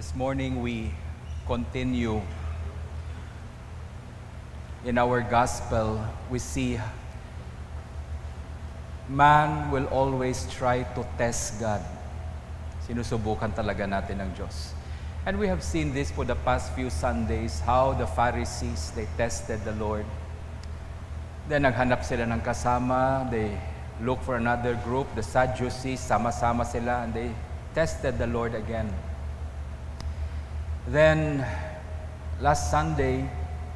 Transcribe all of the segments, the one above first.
This morning we continue in our gospel. We see man will always try to test God. Sinusubukan talaga natin ng Diyos. And we have seen this for the past few Sundays, how the Pharisees, they tested the Lord. Then naghanap sila ng kasama, they look for another group, the Sadducees, sama-sama sila, and they tested the Lord again. Then, last Sunday,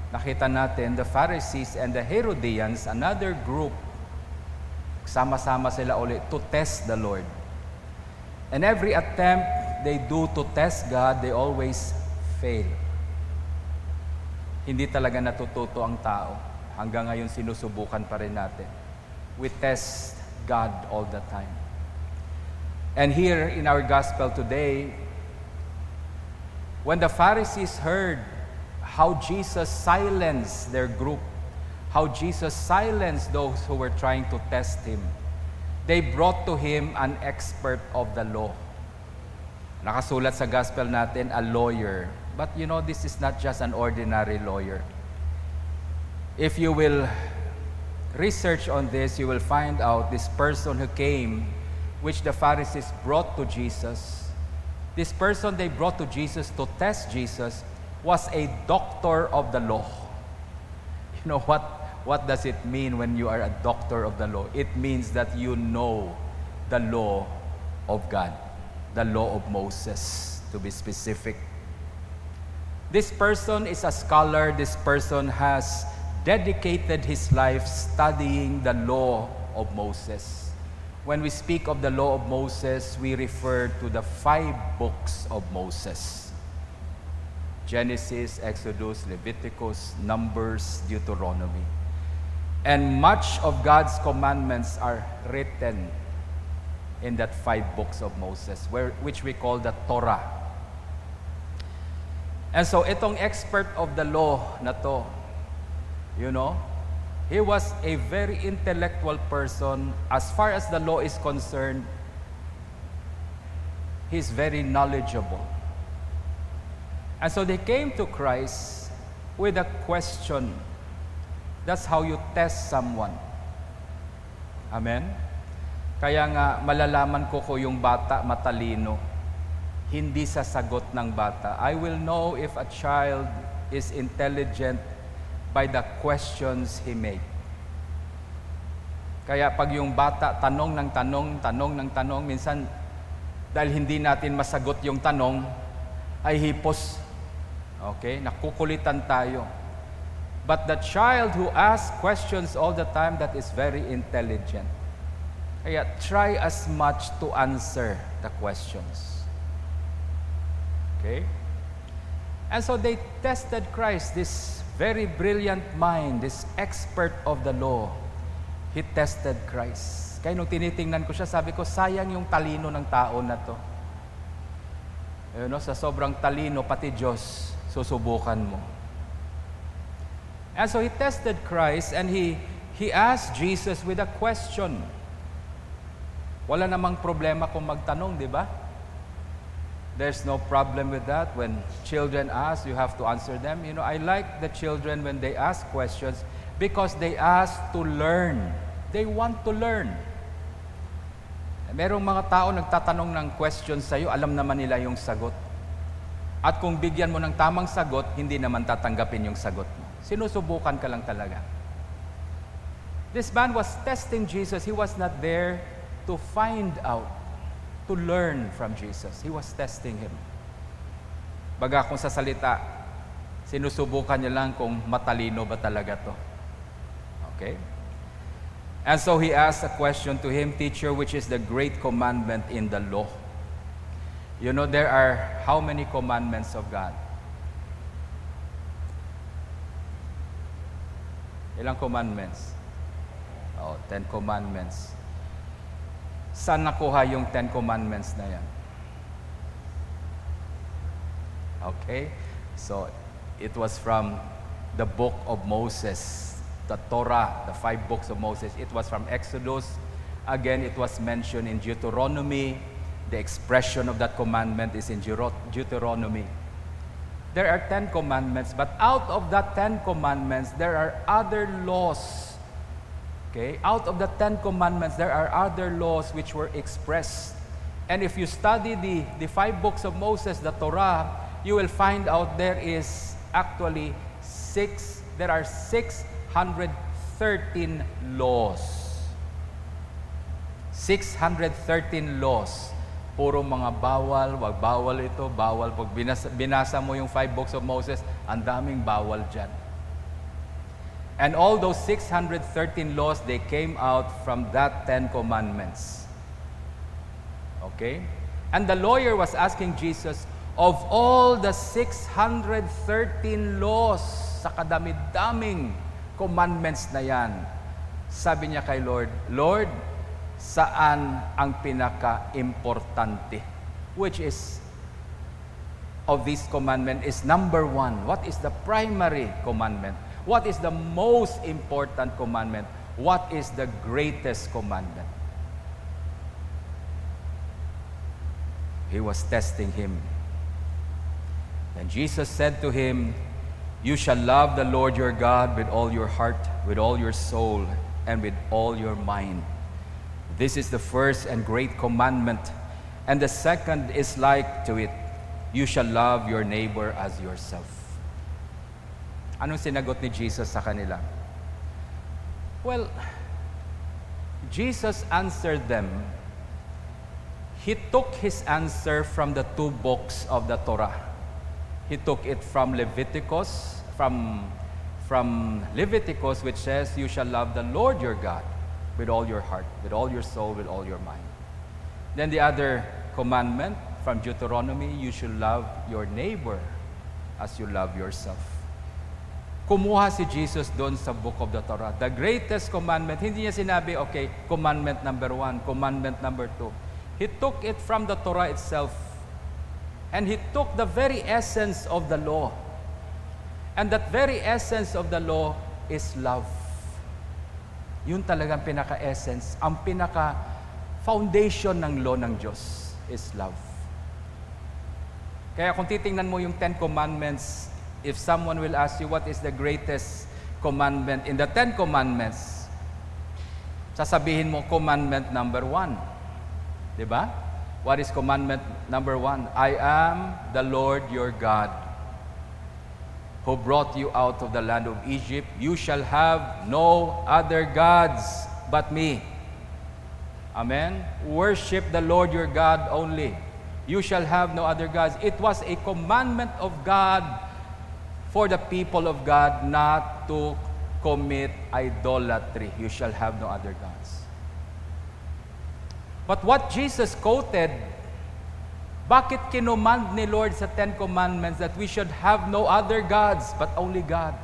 nakita natin the Pharisees and the Herodians, another group, sama-sama sila ulit to test the Lord. And every attempt they do to test God, they always fail. Hindi talaga natututo ang tao. Hanggang ngayon sinusubukan pa rin natin. We test God all the time. And here in our gospel today, when the Pharisees heard how Jesus silenced their group, how Jesus silenced those who were trying to test him, they brought to him an expert of the law. Nakasulat sa gospel natin, a lawyer. But you know, this is not just an ordinary lawyer. If you will research on this, you will find out this person who came, which the Pharisees brought to Jesus. This person they brought to Jesus to test Jesus was a doctor of the law. You know what? What does it mean when you are a doctor of the law? It means that you know the law of God, the law of Moses, to be specific. This person is a scholar, this person has dedicated his life studying the law of Moses. When we speak of the law of Moses, we refer to the five books of Moses Genesis, Exodus, Leviticus, Numbers, Deuteronomy. And much of God's commandments are written in that five books of Moses, where, which we call the Torah. And so itong expert of the law na to, you know, he was a very intellectual person. As far as the law is concerned, he's very knowledgeable. And so they came to Christ with a question. That's how you test someone. Amen? Kaya nga, malalaman ko ko yung bata matalino. Hindi sa sagot ng bata. I will know if a child is intelligent by the questions he make. Kaya pag yung bata tanong ng tanong, tanong ng tanong, minsan dahil hindi natin masagot yung tanong, ay hipos. Okay? Nakukulitan tayo. But the child who asks questions all the time, that is very intelligent. Kaya try as much to answer the questions. Okay? And so they tested Christ, this very brilliant mind, this expert of the law. He tested Christ. Kaya nung tinitingnan ko siya, sabi ko, sayang yung talino ng tao na to. You know, sa sobrang talino, pati Diyos, susubukan mo. And so he tested Christ and he, he asked Jesus with a question. Wala namang problema kung magtanong, di ba? There's no problem with that. When children ask, you have to answer them. You know, I like the children when they ask questions because they ask to learn. They want to learn. Merong mga tao nagtatanong ng questions sa'yo, alam naman nila yung sagot. At kung bigyan mo ng tamang sagot, hindi naman tatanggapin yung sagot mo. Sinusubukan ka lang talaga. This man was testing Jesus. He was not there to find out, to learn from Jesus. He was testing him. Baga kung sa salita, sinusubukan niya lang kung matalino ba talaga to. Okay? And so he asked a question to him, Teacher, which is the great commandment in the law? You know, there are how many commandments of God? Ilang commandments? Oh, Ten Commandments. Saan nakuha yung Ten Commandments na yan? Okay? So, it was from the book of Moses, the Torah, the five books of Moses. It was from Exodus. Again, it was mentioned in Deuteronomy. The expression of that commandment is in Deuteronomy. There are Ten Commandments, but out of that Ten Commandments, there are other laws. Okay? Out of the Ten Commandments, there are other laws which were expressed. And if you study the, the five books of Moses, the Torah, you will find out there is actually six, there are 613 laws. 613 laws. Puro mga bawal, wag bawal ito, bawal. Pag binasa, binasa mo yung five books of Moses, ang daming bawal dyan. And all those 613 laws, they came out from that Ten Commandments. Okay? And the lawyer was asking Jesus, of all the 613 laws sa kadami-daming commandments na yan, sabi niya kay Lord, Lord, saan ang pinaka-importante? Which is, of this commandment is number one. What is the primary commandment? What is the most important commandment? What is the greatest commandment? He was testing him. And Jesus said to him, You shall love the Lord your God with all your heart, with all your soul, and with all your mind. This is the first and great commandment. And the second is like to it you shall love your neighbor as yourself. Anong sinagot ni Jesus sa kanila? Well, Jesus answered them. He took his answer from the two books of the Torah. He took it from Leviticus, from, from Leviticus, which says, You shall love the Lord your God with all your heart, with all your soul, with all your mind. Then the other commandment from Deuteronomy, you should love your neighbor as you love yourself. Kumuha si Jesus doon sa book of the Torah. The greatest commandment, hindi niya sinabi, okay, commandment number one, commandment number two. He took it from the Torah itself. And he took the very essence of the law. And that very essence of the law is love. Yun talagang pinaka-essence, ang pinaka-foundation ng law ng Diyos is love. Kaya kung titingnan mo yung Ten Commandments, if someone will ask you what is the greatest commandment in the Ten Commandments, sasabihin mo commandment number one. Di ba? What is commandment number one? I am the Lord your God who brought you out of the land of Egypt. You shall have no other gods but me. Amen. Worship the Lord your God only. You shall have no other gods. It was a commandment of God for the people of God not to commit idolatry. You shall have no other gods. But what Jesus quoted bakit kinumand ni Lord sa Ten Commandments that we should have no other gods but only God?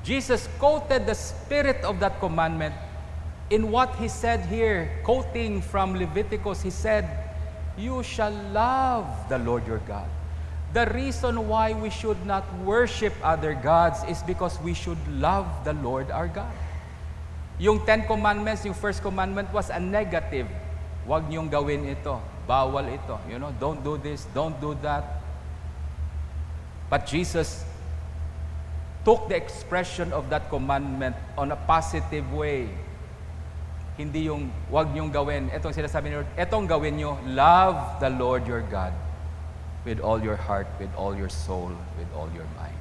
Jesus quoted the spirit of that commandment in what he said here, quoting from Leviticus. He said, You shall love the Lord your God. The reason why we should not worship other gods is because we should love the Lord our God. Yung Ten Commandments, yung first commandment was a negative. Huwag niyong gawin ito. Bawal ito. You know, don't do this, don't do that. But Jesus took the expression of that commandment on a positive way. Hindi yung wag niyong gawin. Itong sinasabi ni Lord, itong gawin niyo, love the Lord your God with all your heart, with all your soul, with all your mind.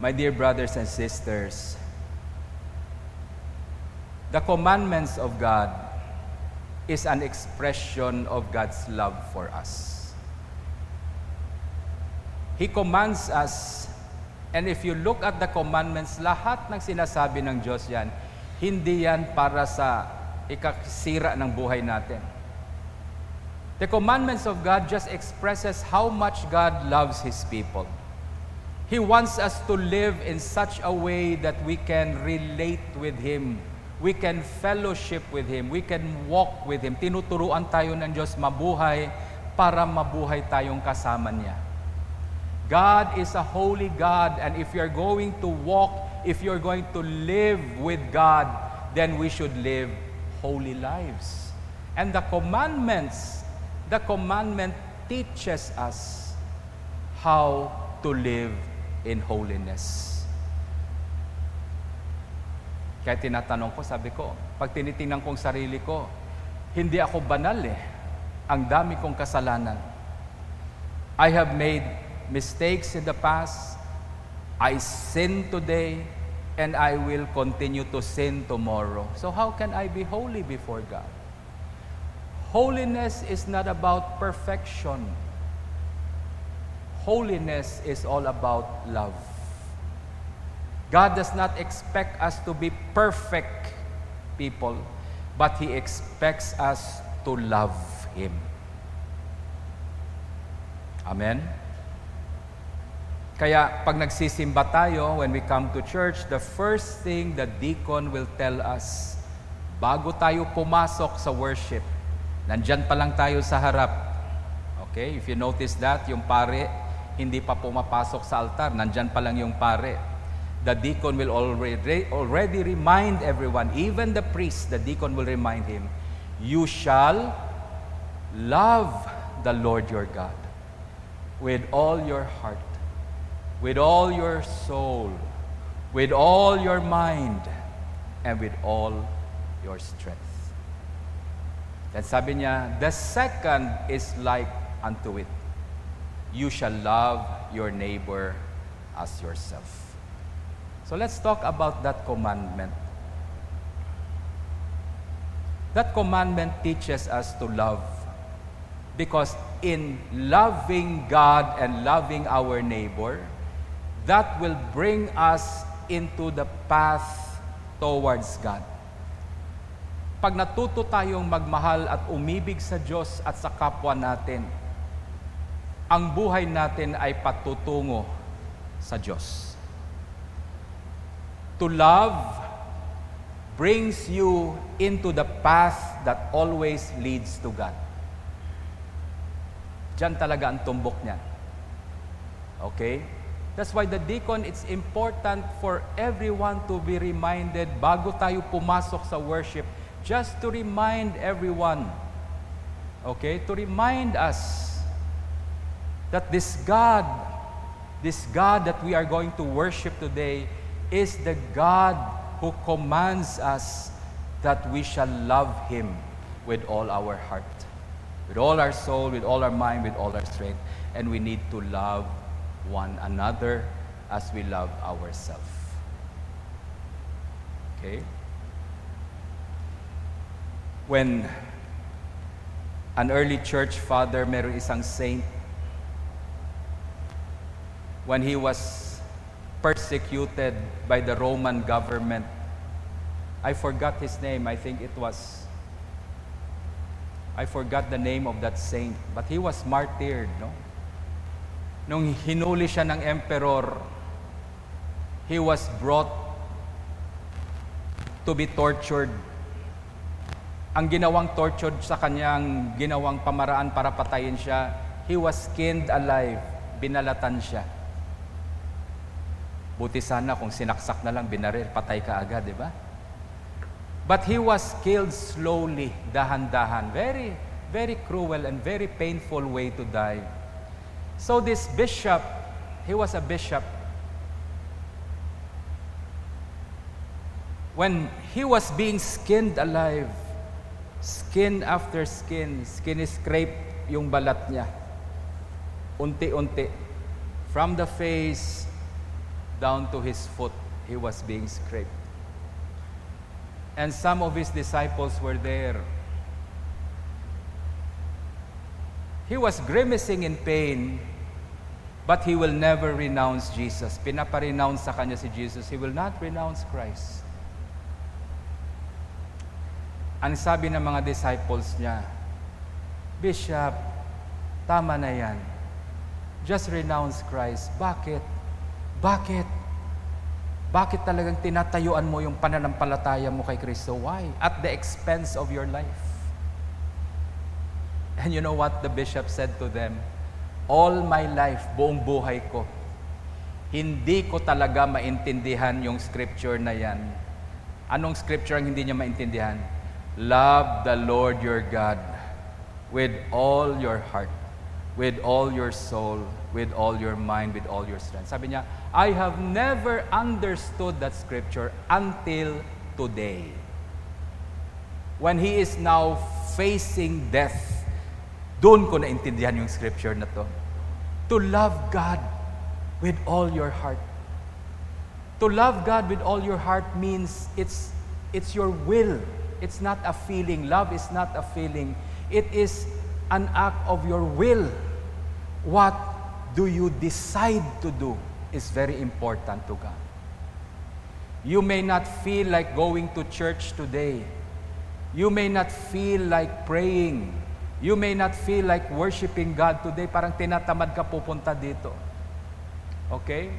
My dear brothers and sisters, the commandments of God is an expression of God's love for us. He commands us, and if you look at the commandments, lahat ng sinasabi ng Diyos yan, hindi yan para sa ikasira ng buhay natin. The commandments of God just expresses how much God loves His people. He wants us to live in such a way that we can relate with Him we can fellowship with Him, we can walk with Him. Tinuturuan tayo ng Diyos mabuhay para mabuhay tayong kasama niya. God is a holy God and if you're going to walk, if you're going to live with God, then we should live holy lives. And the commandments, the commandment teaches us how to live in holiness. Kaya tinatanong ko, sabi ko, pag tinitingnan kong sarili ko, hindi ako banal eh. Ang dami kong kasalanan. I have made mistakes in the past. I sin today and I will continue to sin tomorrow. So how can I be holy before God? Holiness is not about perfection. Holiness is all about love. God does not expect us to be perfect people, but He expects us to love Him. Amen? Kaya pag nagsisimba tayo, when we come to church, the first thing the deacon will tell us, bago tayo pumasok sa worship, nandyan pa lang tayo sa harap. Okay, if you notice that, yung pare, hindi pa pumapasok sa altar, nandyan pa lang yung pare the deacon will already, already remind everyone, even the priest, the deacon will remind him, You shall love the Lord your God with all your heart, with all your soul, with all your mind, and with all your strength. Then sabi niya, the second is like unto it. You shall love your neighbor as yourself. So let's talk about that commandment. That commandment teaches us to love. Because in loving God and loving our neighbor, that will bring us into the path towards God. Pag natuto tayong magmahal at umibig sa Diyos at sa kapwa natin, ang buhay natin ay patutungo sa Diyos. To love brings you into the path that always leads to God. Diyan talaga ang tumbok niya. Okay? That's why the deacon, it's important for everyone to be reminded bago tayo pumasok sa worship, just to remind everyone, okay, to remind us that this God, this God that we are going to worship today is the God who commands us that we shall love Him with all our heart, with all our soul, with all our mind, with all our strength. And we need to love one another as we love ourselves. Okay? When an early church father, meron isang saint, when he was persecuted by the Roman government. I forgot his name. I think it was, I forgot the name of that saint. But he was martyred, no? Nung hinuli siya ng emperor, he was brought to be tortured. Ang ginawang tortured sa kanyang ginawang pamaraan para patayin siya, he was skinned alive. Binalatan siya. Buti sana kung sinaksak na lang, binaril, patay ka agad, di ba? But he was killed slowly, dahan-dahan. Very, very cruel and very painful way to die. So this bishop, he was a bishop. When he was being skinned alive, skin after skin, skin scrape yung balat niya. Unti-unti. From the face, down to his foot, he was being scraped. And some of his disciples were there. He was grimacing in pain, but he will never renounce Jesus. Pinapa-renounce sa kanya si Jesus. He will not renounce Christ. Ang sabi ng mga disciples niya, Bishop, tama na yan. Just renounce Christ. Bakit? Bakit? Bakit talagang tinatayuan mo yung pananampalataya mo kay Kristo? Why? At the expense of your life. And you know what the bishop said to them? All my life, buong buhay ko, hindi ko talaga maintindihan yung scripture na yan. Anong scripture ang hindi niya maintindihan? Love the Lord your God with all your heart, with all your soul, with all your mind, with all your strength. Sabi niya, I have never understood that scripture until today. When he is now facing death, doon ko naintindihan yung scripture na to. To love God with all your heart. To love God with all your heart means it's, it's your will. It's not a feeling. Love is not a feeling. It is an act of your will. What do you decide to do is very important to God. You may not feel like going to church today. You may not feel like praying. You may not feel like worshiping God today. Parang tinatamad ka pupunta dito. Okay?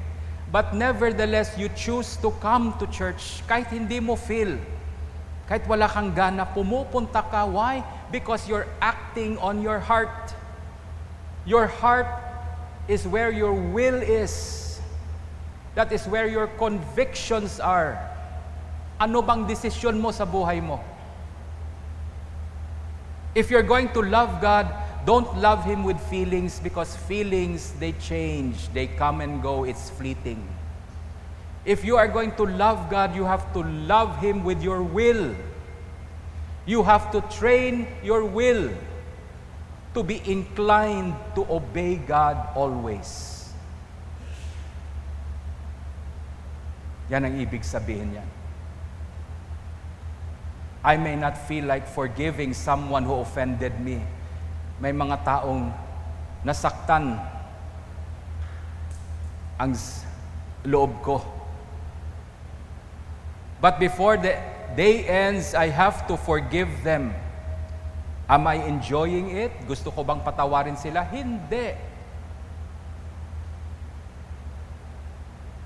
But nevertheless, you choose to come to church kahit hindi mo feel. Kahit wala kang gana, pumupunta ka. Why? Because you're acting on your heart. Your heart is where your will is. That is where your convictions are. Ano bang desisyon mo sa buhay mo? If you're going to love God, don't love Him with feelings because feelings, they change, they come and go, it's fleeting. If you are going to love God, you have to love Him with your will. You have to train your will to be inclined to obey God always. Yan ang ibig sabihin yan. I may not feel like forgiving someone who offended me. May mga taong nasaktan ang loob ko. But before the day ends, I have to forgive them. Am I enjoying it? Gusto ko bang patawarin sila? Hindi.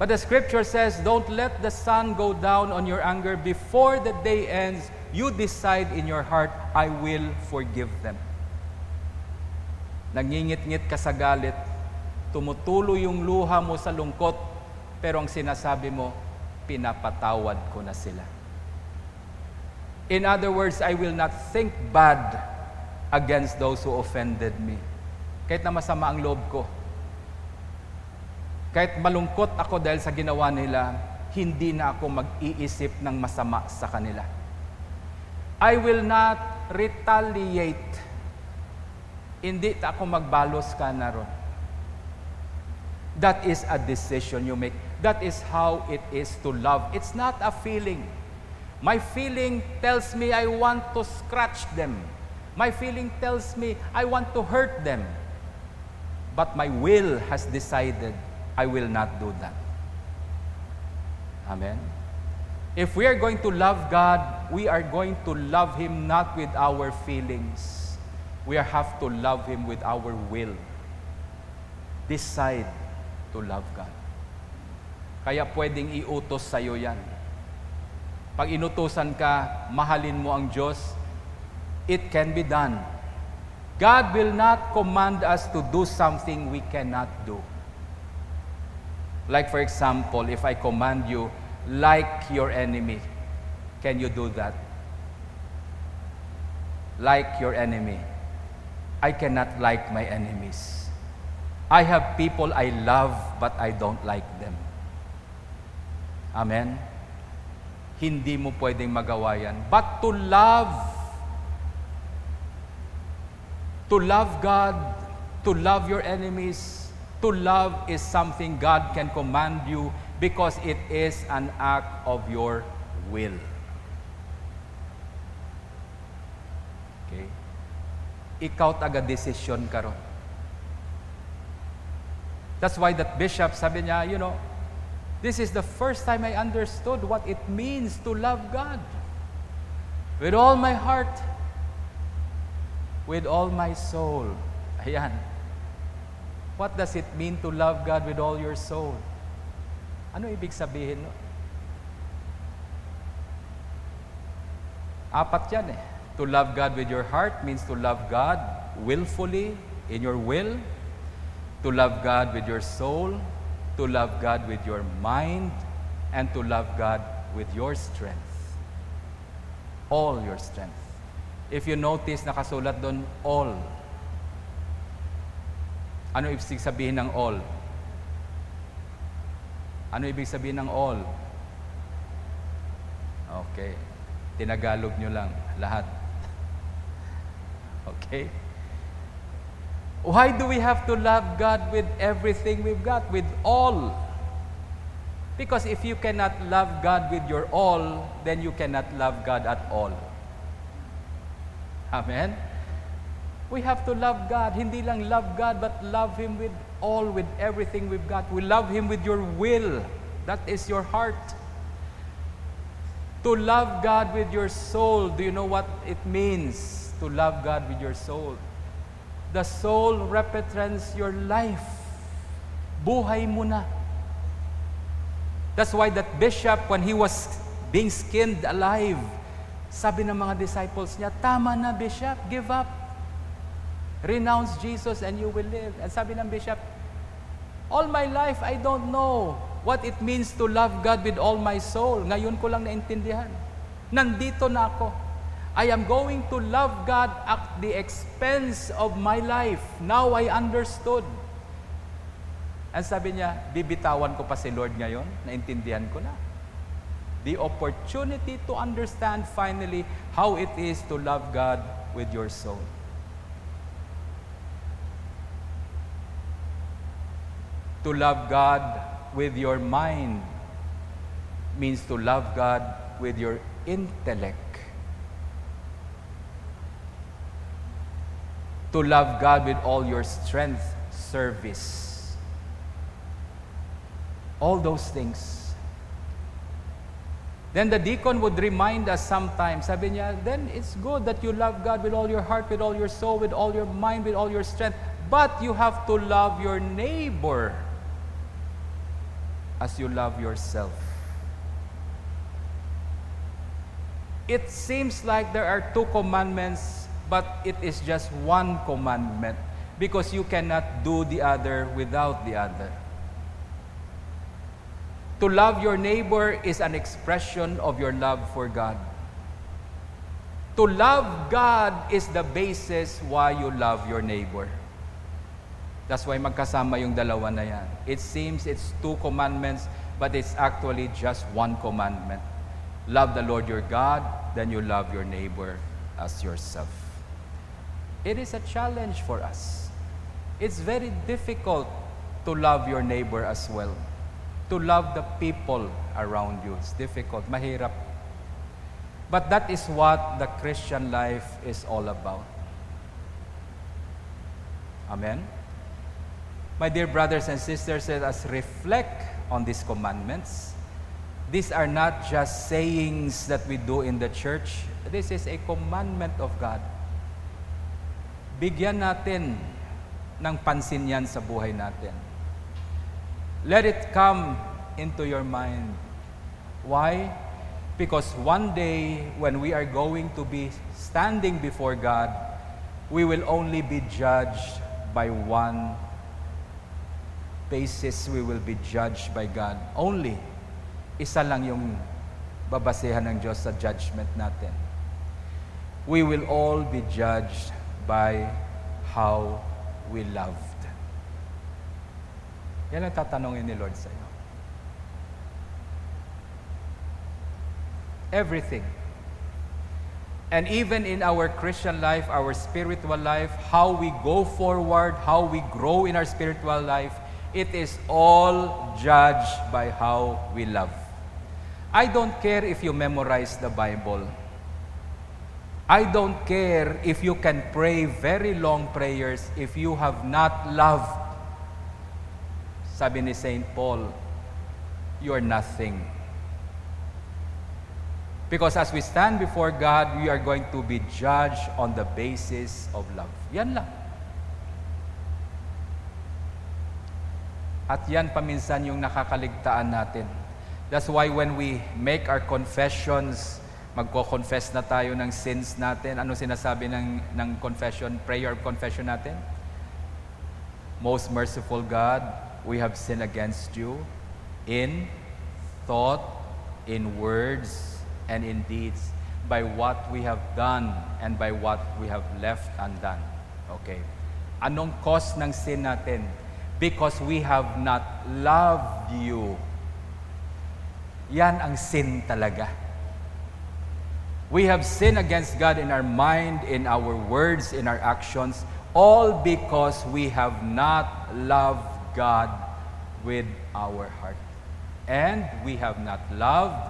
But the scripture says, don't let the sun go down on your anger before the day ends. You decide in your heart, I will forgive them. Nangingit-ngit ka sa galit, tumutulo yung luha mo sa lungkot, pero ang sinasabi mo, pinapatawad ko na sila. In other words, I will not think bad against those who offended me. Kahit na masama ang loob ko. Kahit malungkot ako dahil sa ginawa nila, hindi na ako mag-iisip ng masama sa kanila. I will not retaliate. Hindi ako magbalos ka na ron. That is a decision you make. That is how it is to love. It's not a feeling. My feeling tells me I want to scratch them. My feeling tells me I want to hurt them. But my will has decided I will not do that. Amen. If we are going to love God, we are going to love Him not with our feelings. We have to love Him with our will. Decide to love God. Kaya pwedeng iutos sa iyo yan. Pag inutusan ka, mahalin mo ang Diyos, it can be done. God will not command us to do something we cannot do. Like for example, if I command you, like your enemy. Can you do that? Like your enemy. I cannot like my enemies. I have people I love, but I don't like them. Amen? Hindi mo pwedeng magawa yan. But to love, to love God, to love your enemies, to love is something God can command you because it is an act of your will. Okay? Ikaw taga-desisyon ka ron. That's why that bishop, sabi niya, you know, this is the first time I understood what it means to love God. With all my heart, with all my soul. Ayan. What does it mean to love God with all your soul? Ano ibig sabihin no? Apat yan eh. To love God with your heart means to love God willfully, in your will. To love God with your soul. To love God with your mind. And to love God with your strength. all your strength. If you notice, nakasulat doon, all. Ano ibig sabihin ng all? Ano ibig sabihin ng all? Okay. Tinagalog nyo lang, lahat. Okay? Why do we have to love God with everything we've got, with all? Because if you cannot love God with your all, then you cannot love God at all. Amen? We have to love God. Hindi lang love God, but love Him with all, with everything we've got. We love Him with your will. That is your heart. To love God with your soul, do you know what it means to love God with your soul? The soul represents your life. Buhay mo na. That's why that bishop, when he was being skinned alive, sabi ng mga disciples niya, tama na bishop, give up. Renounce Jesus and you will live. And sabi ng bishop, all my life I don't know what it means to love God with all my soul. Ngayon ko lang naintindihan. Nandito na ako. I am going to love God at the expense of my life. Now I understood. Ang sabi niya, bibitawan ko pa si Lord ngayon, naintindihan ko na. The opportunity to understand finally how it is to love God with your soul. To love God with your mind means to love God with your intellect. To love God with all your strength, service. All those things. Then the deacon would remind us sometimes, sabi niya, then it's good that you love God with all your heart, with all your soul, with all your mind, with all your strength. But you have to love your neighbor as you love yourself. It seems like there are two commandments but it is just one commandment because you cannot do the other without the other. To love your neighbor is an expression of your love for God. To love God is the basis why you love your neighbor. That's why magkasama yung dalawa na yan. It seems it's two commandments, but it's actually just one commandment. Love the Lord your God, then you love your neighbor as yourself. It is a challenge for us. It's very difficult to love your neighbor as well. To love the people around you. It's difficult. Mahirap. But that is what the Christian life is all about. Amen? My dear brothers and sisters, let us reflect on these commandments. These are not just sayings that we do in the church. This is a commandment of God. Bigyan natin ng pansin yan sa buhay natin. Let it come into your mind. Why? Because one day, when we are going to be standing before God, we will only be judged by one basis. We will be judged by God. Only. Isa lang yung babasehan ng Diyos sa judgment natin. We will all be judged by how we loved. Yan ang tatanungin ni Lord sa iyo. Everything. And even in our Christian life, our spiritual life, how we go forward, how we grow in our spiritual life, it is all judged by how we love. I don't care if you memorize the Bible. I don't care if you can pray very long prayers if you have not loved. Sabi ni St. Paul, you are nothing. Because as we stand before God, we are going to be judged on the basis of love. Yan lang. At yan paminsan yung nakakaligtaan natin. That's why when we make our confessions, magko-confess na tayo ng sins natin. Ano sinasabi ng, ng confession, prayer of confession natin? Most merciful God, we have sinned against you in thought, in words, and in deeds. by what we have done and by what we have left undone. Okay. Anong cause ng sin natin? Because we have not loved you. Yan ang sin talaga. We have sinned against God in our mind, in our words, in our actions, all because we have not loved God with our heart. And we have not loved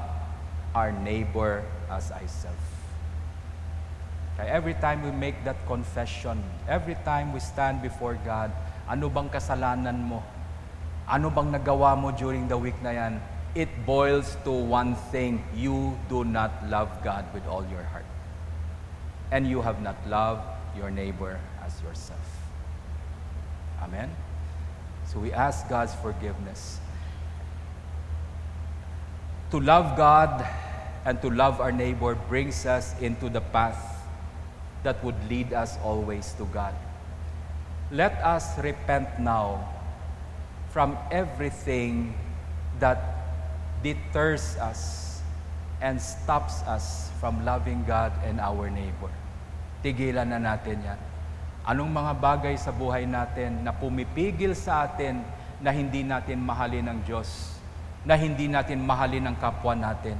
our neighbor as ourselves. Kaya every time we make that confession, every time we stand before God, ano bang kasalanan mo? Ano bang nagawa mo during the week na yan? It boils to one thing. You do not love God with all your heart. And you have not loved your neighbor as yourself. Amen? So we ask God's forgiveness. To love God and to love our neighbor brings us into the path that would lead us always to God. Let us repent now from everything that deters us and stops us from loving God and our neighbor. Tigilan na natin yan. Anong mga bagay sa buhay natin na pumipigil sa atin na hindi natin mahalin ang Diyos, na hindi natin mahalin ang kapwa natin.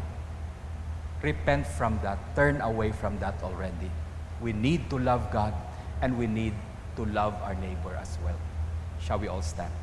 Repent from that. Turn away from that already. We need to love God and we need to love our neighbor as well. Shall we all stand?